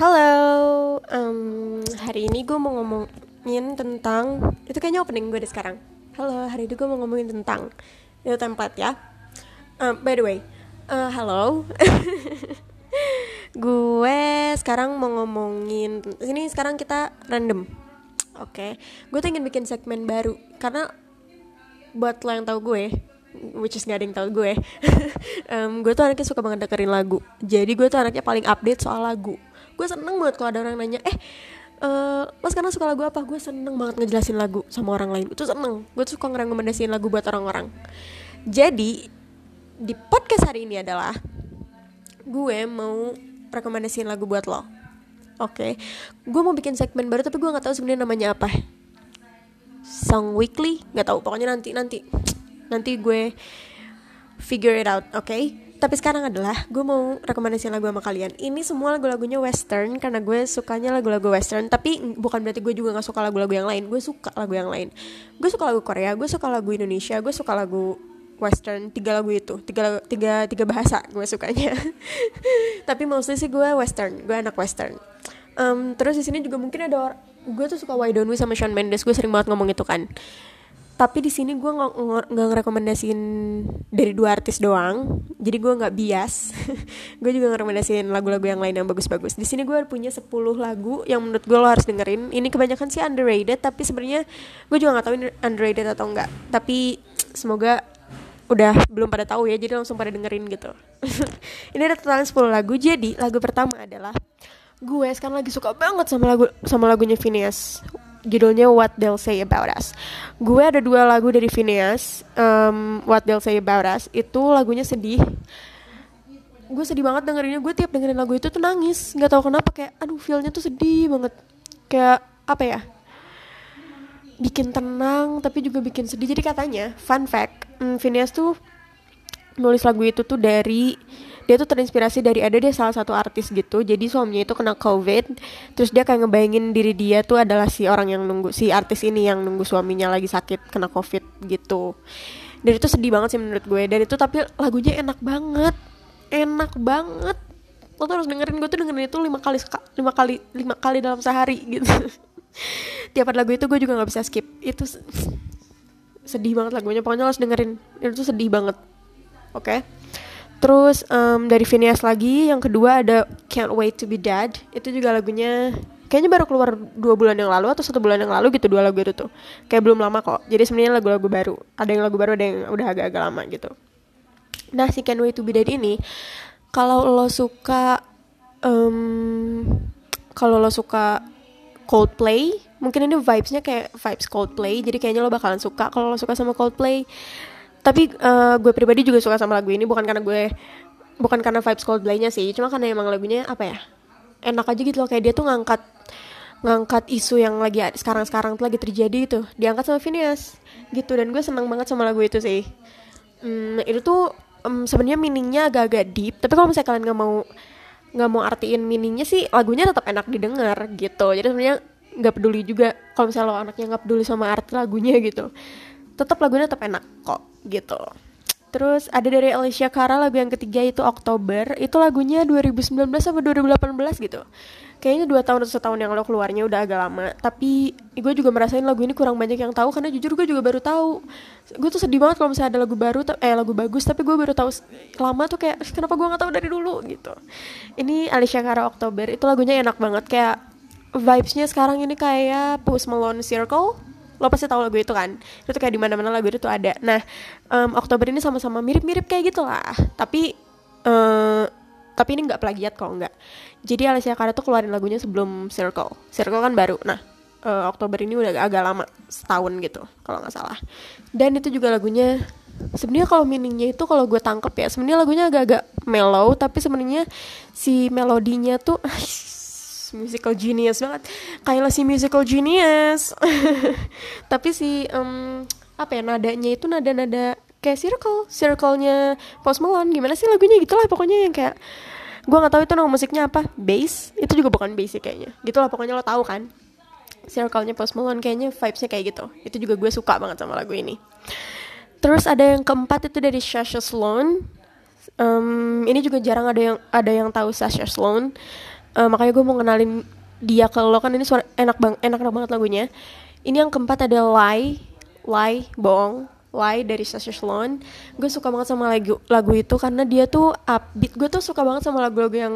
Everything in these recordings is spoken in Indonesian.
Halo, um, hari ini gue mau ngomongin tentang itu kayaknya opening gue deh sekarang. Halo, hari ini gue mau ngomongin tentang itu tempat ya. Um, by the way, uh, halo, gue sekarang mau ngomongin sini sekarang kita random. Oke, okay. gue tuh ingin bikin segmen baru karena buat lo yang tahu gue, which is gak ada yang tahu gue um, gue tuh anaknya suka banget dengerin lagu jadi gue tuh anaknya paling update soal lagu gue seneng banget kalau ada orang nanya eh uh, lo sekarang suka lagu apa? Gue seneng banget ngejelasin lagu sama orang lain. Itu seneng. Gue suka ngerekomendasiin lagu buat orang-orang. Jadi di podcast hari ini adalah gue mau rekomendasiin lagu buat lo. Oke? Okay. gue mau bikin segmen baru tapi gue nggak tahu sebenarnya namanya apa. Song weekly? Nggak tahu. Pokoknya nanti nanti nanti gue figure it out oke? okay? Tapi sekarang adalah gue mau rekomendasi lagu sama kalian. Ini semua lagu-lagunya western karena gue sukanya lagu-lagu western. Tapi bukan berarti gue juga gak suka lagu-lagu yang lain. Gue suka lagu yang lain. Gue suka lagu Korea gue suka lagu Indonesia gue suka lagu western. Tiga lagu itu. Tiga tiga tiga bahasa gue sukanya. Tapi mostly sih gue western. Gue anak western. Um, terus di sini juga mungkin ada gue tuh suka Why Don't We sama Shawn Mendes. Gue sering banget ngomong itu kan tapi di sini gue nggak ngerekomendasiin dari dua artis doang. Jadi gue nggak bias. Gue juga ngerekomendasiin lagu-lagu yang lain yang bagus-bagus. Di sini gue punya 10 lagu yang menurut gue lo harus dengerin. Ini kebanyakan sih underrated tapi sebenarnya gue juga nggak tahu ini underrated atau enggak tapi semoga udah belum pada tahu ya jadi langsung pada dengerin gitu. Ini ada total 10 lagu. Jadi lagu pertama adalah gue sekarang lagi suka banget sama lagu sama lagunya Phineas judulnya What They'll Say About Us. Gue ada dua lagu dari Phineas, um, What They'll Say About Us. Itu lagunya sedih. Gue sedih banget dengerinnya. Gue tiap dengerin lagu itu tuh nangis. Gak tau kenapa kayak, aduh feelnya tuh sedih banget. Kayak apa ya? Bikin tenang tapi juga bikin sedih. Jadi katanya, fun fact, um, Phineas tuh nulis lagu itu tuh dari dia tuh terinspirasi dari ada dia salah satu artis gitu. Jadi suaminya itu kena covid terus dia kayak ngebayangin diri dia tuh adalah si orang yang nunggu si artis ini yang nunggu suaminya lagi sakit kena covid gitu. Dan itu sedih banget sih menurut gue. Dan itu tapi lagunya enak banget. Enak banget. Lo tuh harus dengerin gue tuh dengerin itu lima kali lima kali lima kali dalam sehari gitu. Tiap ada lagu itu gue juga nggak bisa skip. Itu sedih banget lagunya. Pokoknya lo harus dengerin. Itu sedih banget. Oke? okay? Terus um, dari Phineas lagi yang kedua ada Can't Wait to Be Dead. Itu juga lagunya kayaknya baru keluar dua bulan yang lalu atau satu bulan yang lalu gitu dua lagu itu tuh. Kayak belum lama kok. Jadi sebenarnya lagu-lagu baru. Ada yang lagu baru ada yang udah agak-agak lama gitu. Nah si Can't Wait to Be Dead ini kalau lo suka um, kalau lo suka Coldplay mungkin ini vibesnya kayak vibes Coldplay jadi kayaknya lo bakalan suka. Kalau lo suka sama Coldplay tapi uh, gue pribadi juga suka sama lagu ini bukan karena gue bukan karena vibes Coldplay-nya sih cuma karena emang lagunya apa ya enak aja gitu loh. Kayak dia tuh ngangkat ngangkat isu yang lagi sekarang-sekarang tuh lagi terjadi itu diangkat sama Phineas gitu. Dan gue seneng banget sama lagu itu sih. Hmm, itu tuh um, sebenarnya meaningnya agak-agak deep tapi kalau misalnya kalian nggak mau nggak mau artiin meaningnya sih lagunya tetap enak didengar gitu. Jadi sebenarnya nggak peduli juga kalau misalnya lo anaknya nggak peduli sama arti lagunya gitu tetap lagunya tetap enak kok gitu. Terus ada dari Alicia Cara lagu yang ketiga itu Oktober. Itu lagunya 2019 sampai 2018 gitu. Kayaknya dua tahun atau setahun yang lo keluarnya udah agak lama. Tapi gue juga merasain lagu ini kurang banyak yang tahu Karena jujur gue juga baru tahu. Gue tuh sedih banget kalau misalnya ada lagu baru Eh lagu bagus tapi gue baru tahu lama tuh kayak Kenapa gue gak tahu dari dulu? gitu. Ini Alicia Cara Oktober. Itu lagunya enak banget Kayak vibesnya sekarang ini kayak Post Malone Circle lo pasti tahu lagu itu kan? Itu kayak di mana mana lagu itu tuh ada. Nah um, Oktober ini sama-sama mirip-mirip kayak gitu lah. Tapi uh, tapi ini nggak plagiat kok nggak. Jadi Alicia Cara tuh keluarin lagunya sebelum Circle. Circle kan baru. Nah uh, Oktober ini udah agak lama setahun gitu kalau nggak salah. Dan itu juga lagunya sebenarnya kalau meaningnya itu kalau gue tangkep ya sebenarnya lagunya agak-agak mellow tapi sebenarnya si melodinya tuh musical genius banget. Kayak si musical genius. Tapi si um, apa ya nadanya itu nada-nada kayak circle circle-nya Post Malone. Gimana sih lagunya? Gitulah pokoknya yang kayak gue nggak tahu itu nama musiknya apa. Bass? Itu juga bukan bass sih kayaknya. Gitulah pokoknya lo tahu kan. Circle-nya Post Malone kayaknya vibes-nya kayak gitu. Itu juga gue suka banget sama lagu ini. Terus ada yang keempat itu dari Sasha Sloan. Um, ini juga jarang ada yang ada yang tahu Sasha Sloan uh, makanya gue mau kenalin dia ke lo kan ini suara enak bang enak, enak banget lagunya. Ini yang keempat ada lie lie bohong lie dari Sasha Sloan. Gue suka banget sama lagu lagu itu karena dia tuh upbeat. Gue tuh suka banget sama lagu-lagu yang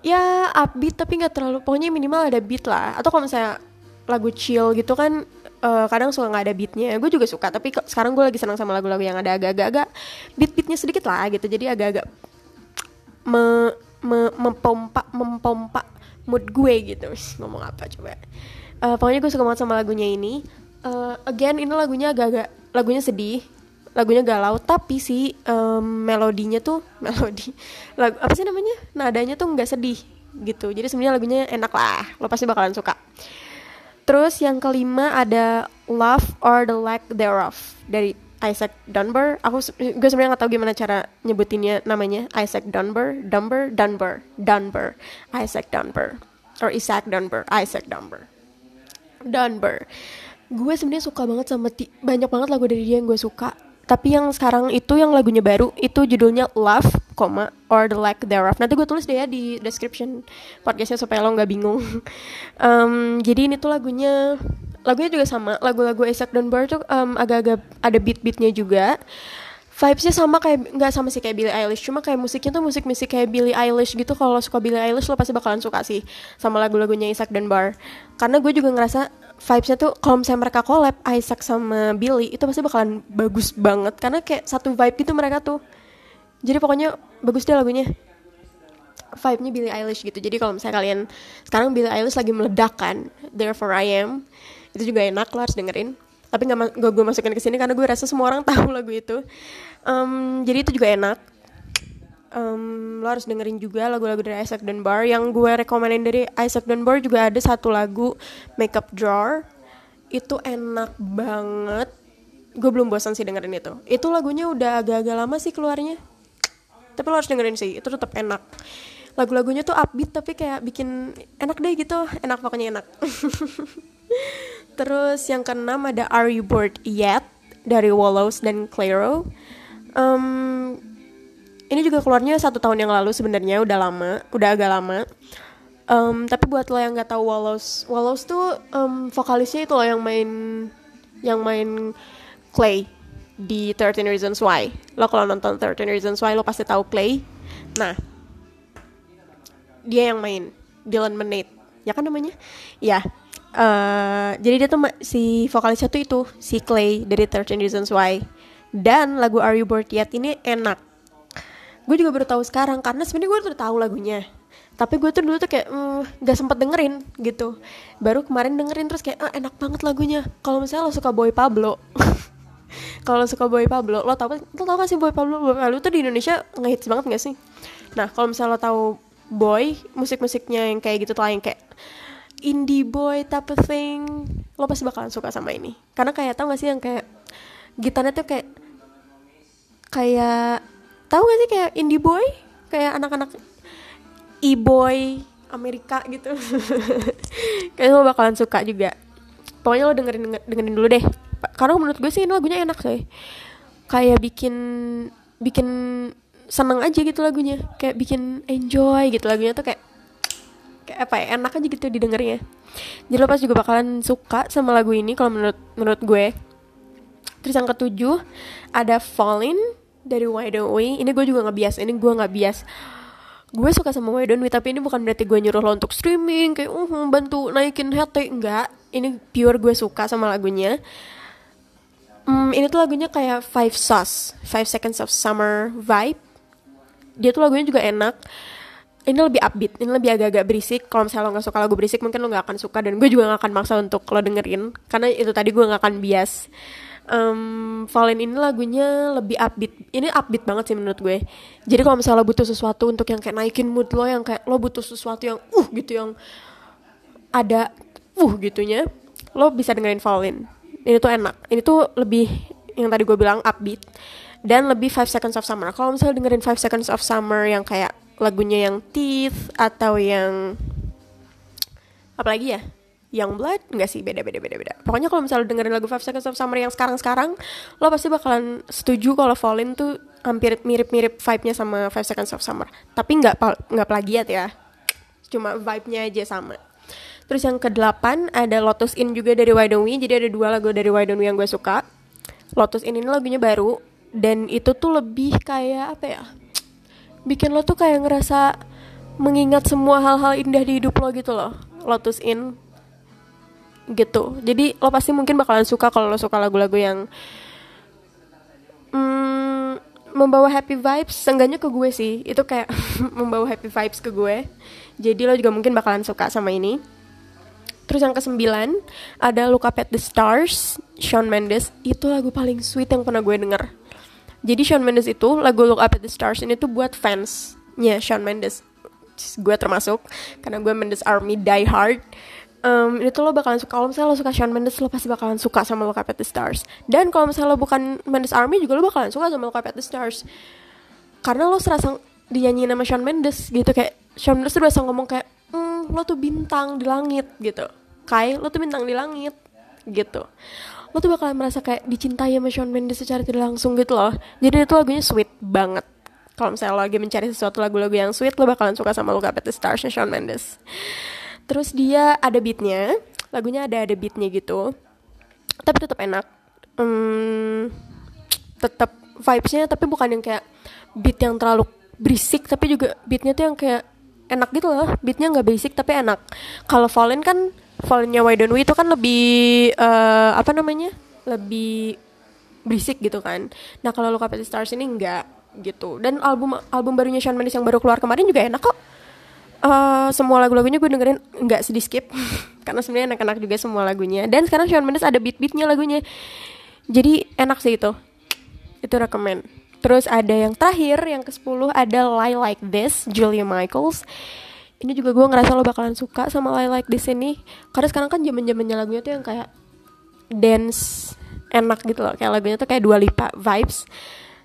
ya upbeat tapi nggak terlalu pokoknya minimal ada beat lah. Atau kalau misalnya lagu chill gitu kan uh, kadang suka nggak ada beatnya. Gue juga suka tapi sekarang gue lagi senang sama lagu-lagu yang ada agak-agak beat beatnya sedikit lah gitu. Jadi agak-agak me, mempompa mempompa mood gue gitu. Ngomong apa coba? Uh, pokoknya gue suka banget sama lagunya ini. Uh, again ini lagunya agak-agak lagunya sedih lagunya galau tapi si um, melodinya tuh melodi lagu apa sih namanya? Nadanya tuh nggak sedih gitu. Jadi sebenarnya lagunya enak lah lo pasti bakalan suka. Terus yang kelima ada Love or the Lack Thereof dari Isaac Dunbar. Aku gue sebenarnya nggak tahu gimana cara nyebutinnya namanya Isaac Dunbar, Dunbar, Dunbar, Dunbar, Isaac Dunbar, or Isaac Dunbar, Isaac Dunbar, Dunbar. Gue sebenarnya suka banget sama banyak banget lagu dari dia yang gue suka. Tapi yang sekarang itu yang lagunya baru itu judulnya Love, koma or the lack thereof. Nanti gue tulis deh ya di description podcastnya supaya lo nggak bingung. um, jadi ini tuh lagunya lagunya juga sama lagu-lagu Isaac Dunbar tuh um, agak-agak ada beat-beatnya juga. Vibesnya sama kayak nggak sama sih kayak Billie Eilish cuma kayak musiknya tuh musik-musik kayak Billie Eilish gitu. Kalau suka Billie Eilish lo pasti bakalan suka sih sama lagu-lagunya Isaac Dunbar. Karena gue juga ngerasa vibesnya tuh kalau misalnya mereka collab Isaac sama Billy itu pasti bakalan bagus banget. Karena kayak satu vibe gitu mereka tuh. Jadi pokoknya bagus deh lagunya. Vibe-nya Billie Eilish gitu. Jadi kalau misalnya kalian sekarang Billie Eilish lagi meledak kan Therefore I Am itu juga enak lo harus dengerin. Tapi nggak gue gue masukin ke sini karena gue rasa semua orang tahu lagu itu. Um, jadi itu juga enak. Um, lo harus dengerin juga lagu-lagu dari Isaac Dunbar. Yang gue rekomenin dari Isaac Dunbar juga ada satu lagu Makeup Drawer. Itu enak banget. Gue belum bosan sih dengerin itu. Itu lagunya udah agak-agak lama sih keluarnya. Tapi lo harus dengerin sih itu tetap enak. Lagu-lagunya tuh upbeat tapi kayak bikin enak deh gitu. Enak pokoknya enak Terus yang keenam ada Are You Bored Yet dari Wallows dan Clairo. Um, ini juga keluarnya satu tahun yang lalu sebenarnya udah lama, udah agak lama. Um, tapi buat lo yang nggak tahu Wallows, Wallows tuh um, vokalisnya itu loh yang main yang main Clay di 13 Reasons Why. Lo kalau nonton 13 Reasons Why lo pasti tahu Clay. Nah, dia yang main Dylan Menate. Ya kan namanya? Ya, uh, jadi dia tuh si vokalisnya tuh itu si Clay dari 13 Reasons Why. Dan lagu Are You Bored Yet? Ini enak. Gue juga baru tahu sekarang karena sebenarnya gue udah tahu lagunya. Tapi gue tuh dulu tuh kayak mm, gak sempet dengerin gitu. Baru kemarin dengerin terus kayak ah, enak banget lagunya. Kalau misalnya lo suka Boy Pablo kalau suka Boy Pablo lo tau lo tau gak sih Boy Pablo? Boy Pablo tuh di Indonesia ngehits banget gak sih? Nah kalau misalnya lo tahu Boy musik-musiknya yang kayak gitu tuh yang kayak indie boy type of thing lo pasti bakalan suka sama ini. Karena kayak tau gak sih yang kayak gitarnya tuh kayak kayak tau gak sih kayak indie boy? Kayak anak-anak e-boy Amerika gitu. Kayak lo bakalan suka juga. Pokoknya lo dengerin dengerin dulu deh. Karena menurut gue sih ini lagunya enak sih kayak bikin bikin seneng aja gitu lagunya. Kayak bikin enjoy gitu lagunya tuh kayak apa ya enak aja gitu didengarnya. Jadi lo pas juga bakalan suka sama lagu ini kalau menurut menurut gue. Terus yang ketujuh ada Falling dari Why Don't We. Ini gue juga nggak bias ini gue nggak bias. Gue suka sama Why Don't We tapi ini bukan berarti gue nyuruh lo untuk streaming kayak uh bantu naikin hati enggak ini pure gue suka sama lagunya. Hmm, ini tuh lagunya kayak Five Sauce Five Seconds of Summer vibe. Dia tuh lagunya juga enak ini lebih upbeat, ini lebih agak-agak berisik. Kalau misalnya lo gak suka lagu berisik, mungkin lo gak akan suka dan gue juga gak akan maksa untuk lo dengerin karena itu tadi gue gak akan bias. Um, Fallen ini lagunya lebih upbeat. Ini upbeat banget sih menurut gue. Jadi kalau misalnya lo butuh sesuatu untuk yang kayak naikin mood lo, yang kayak lo butuh sesuatu yang uh gitu, yang ada uh gitunya, lo bisa dengerin Fallen. Ini tuh enak. Ini tuh lebih yang tadi gue bilang upbeat dan lebih Five Seconds of Summer. Kalau misalnya dengerin Five Seconds of Summer yang kayak lagunya yang Teeth atau yang apa lagi ya? Yang Blood? Enggak sih beda beda beda beda. Pokoknya kalau misalnya dengerin lagu Five Seconds of Summer yang sekarang sekarang lo pasti bakalan setuju kalau Fallen tuh hampir mirip mirip vibe nya sama Five Seconds of Summer. Tapi nggak nggak plagiat ya. Cuma vibe-nya aja sama. Terus yang ke-8 ada Lotus In juga dari Why Don't We. Jadi ada dua lagu dari Why Don't We yang gue suka. Lotus In ini lagunya baru. Dan itu tuh lebih kayak apa ya bikin lo tuh kayak ngerasa mengingat semua hal-hal indah di hidup lo gitu loh Lotus In. Gitu. Jadi lo pasti mungkin bakalan suka kalau lo suka lagu-lagu yang hmm, membawa happy vibes. Seenggaknya ke gue sih. Itu kayak membawa happy vibes ke gue. Jadi lo juga mungkin bakalan suka sama ini. Terus yang kesembilan ada Look Up at the Stars, Shawn Mendes. Itu lagu paling sweet yang pernah gue denger. Jadi Shawn Mendes itu lagu Look Up at the Stars ini tuh buat fansnya Shawn Mendes. Gue termasuk karena gue Mendes Army die hard. Um, itu lo bakalan suka kalau misalnya lo suka Shawn Mendes lo pasti bakalan suka sama Look Up at the Stars. Dan kalau misalnya lo bukan Mendes Army juga lo bakalan suka sama Look Up at the Stars. Karena lo serasa dinyanyiin sama Shawn Mendes gitu. Kayak Shawn Mendes tuh biasa ngomong kayak mm, lo tuh bintang di langit gitu. Kai lo tuh bintang di langit gitu lo tuh bakalan merasa kayak dicintai sama Shawn Mendes secara tidak langsung gitu loh. Jadi itu lagunya sweet banget. Kalau misalnya lo lagi mencari sesuatu lagu-lagu yang sweet lo bakalan suka sama Look Up the Stars Shawn Mendes. Terus dia ada beatnya. Lagunya ada ada beatnya gitu. Tapi tetap enak. Hmm, tetap vibesnya tapi bukan yang kayak beat yang terlalu berisik tapi juga beatnya tuh yang kayak enak gitu loh. Beatnya nggak basic tapi enak. Kalau Fallen kan Fallennya Why Don't We itu kan lebih uh, apa namanya? Lebih berisik gitu kan. Nah kalau Look Up at the Stars ini enggak gitu. Dan album album barunya Shawn Mendes yang baru keluar kemarin juga enak kok. Uh, semua lagu-lagunya gue dengerin nggak sedih skip karena sebenarnya enak-enak juga semua lagunya. Dan sekarang Shawn Mendes ada beat-beatnya lagunya. Jadi enak sih itu. Itu rekomend terus ada yang terakhir yang ke 10 ada Lie Like This Julia Michaels ini juga gue ngerasa lo bakalan suka sama I Like This ini. Karena sekarang kan zaman zamannya lagunya tuh yang kayak dance enak gitu loh. Kayak lagunya tuh kayak Dua Lipa vibes.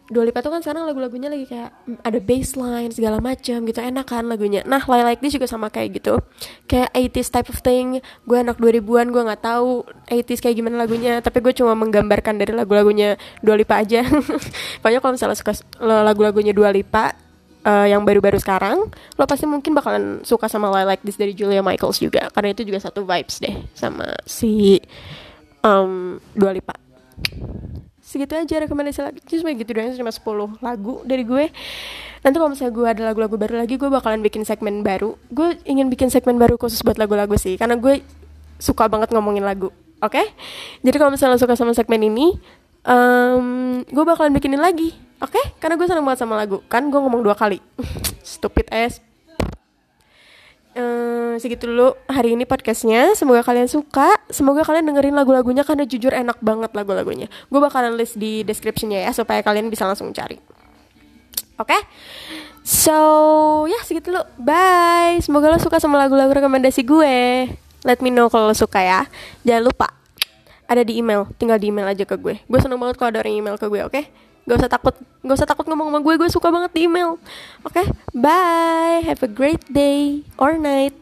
Dua Lipa tuh kan sekarang lagu-lagunya lagi kayak ada bassline segala macam gitu. Enak kan lagunya. Nah I Like This juga sama kayak gitu. Kayak 80s type of thing. Gue anak 2000-an gue nggak tahu 80s kayak gimana lagunya. Tapi gue cuma menggambarkan dari lagu-lagunya Dua Lipa aja. Pokoknya kalau misalnya suka lagu-lagunya Dua Lipa uh, yang baru-baru sekarang lo pasti mungkin bakalan suka sama Lie Like This dari Julia Michaels juga karena itu juga satu vibes deh sama si um, Dua Lipa. Segitu aja rekomendasi lagu. Cuma gitu doang cuma 10 lagu dari gue. Nanti kalau misalnya gue ada lagu-lagu baru lagi gue bakalan bikin segmen baru. Gue ingin bikin segmen baru khusus buat lagu-lagu sih karena gue suka banget ngomongin lagu oke? Okay? jadi kalau misalnya suka sama segmen ini um, gue bakalan bikinin lagi oke okay? karena gue seneng banget sama lagu. Kan gue ngomong dua kali. Stupid ass. Uh, segitu dulu hari ini podcastnya. Semoga kalian suka. Semoga kalian dengerin lagu-lagunya karena jujur enak banget lagu-lagunya. Gue bakalan list di descriptionnya ya supaya kalian bisa langsung cari. Oke? Okay? so ya segitu dulu. Bye. Semoga lo suka sama lagu-lagu rekomendasi gue. Let me know kalau lo suka ya. Jangan lupa. Ada di email. Tinggal di email aja ke gue. Gue seneng banget kalau ada orang email ke gue oke? okay? Gak usah takut gak usah takut ngomong sama gue gue suka banget di email oke okay? bye have a great day or night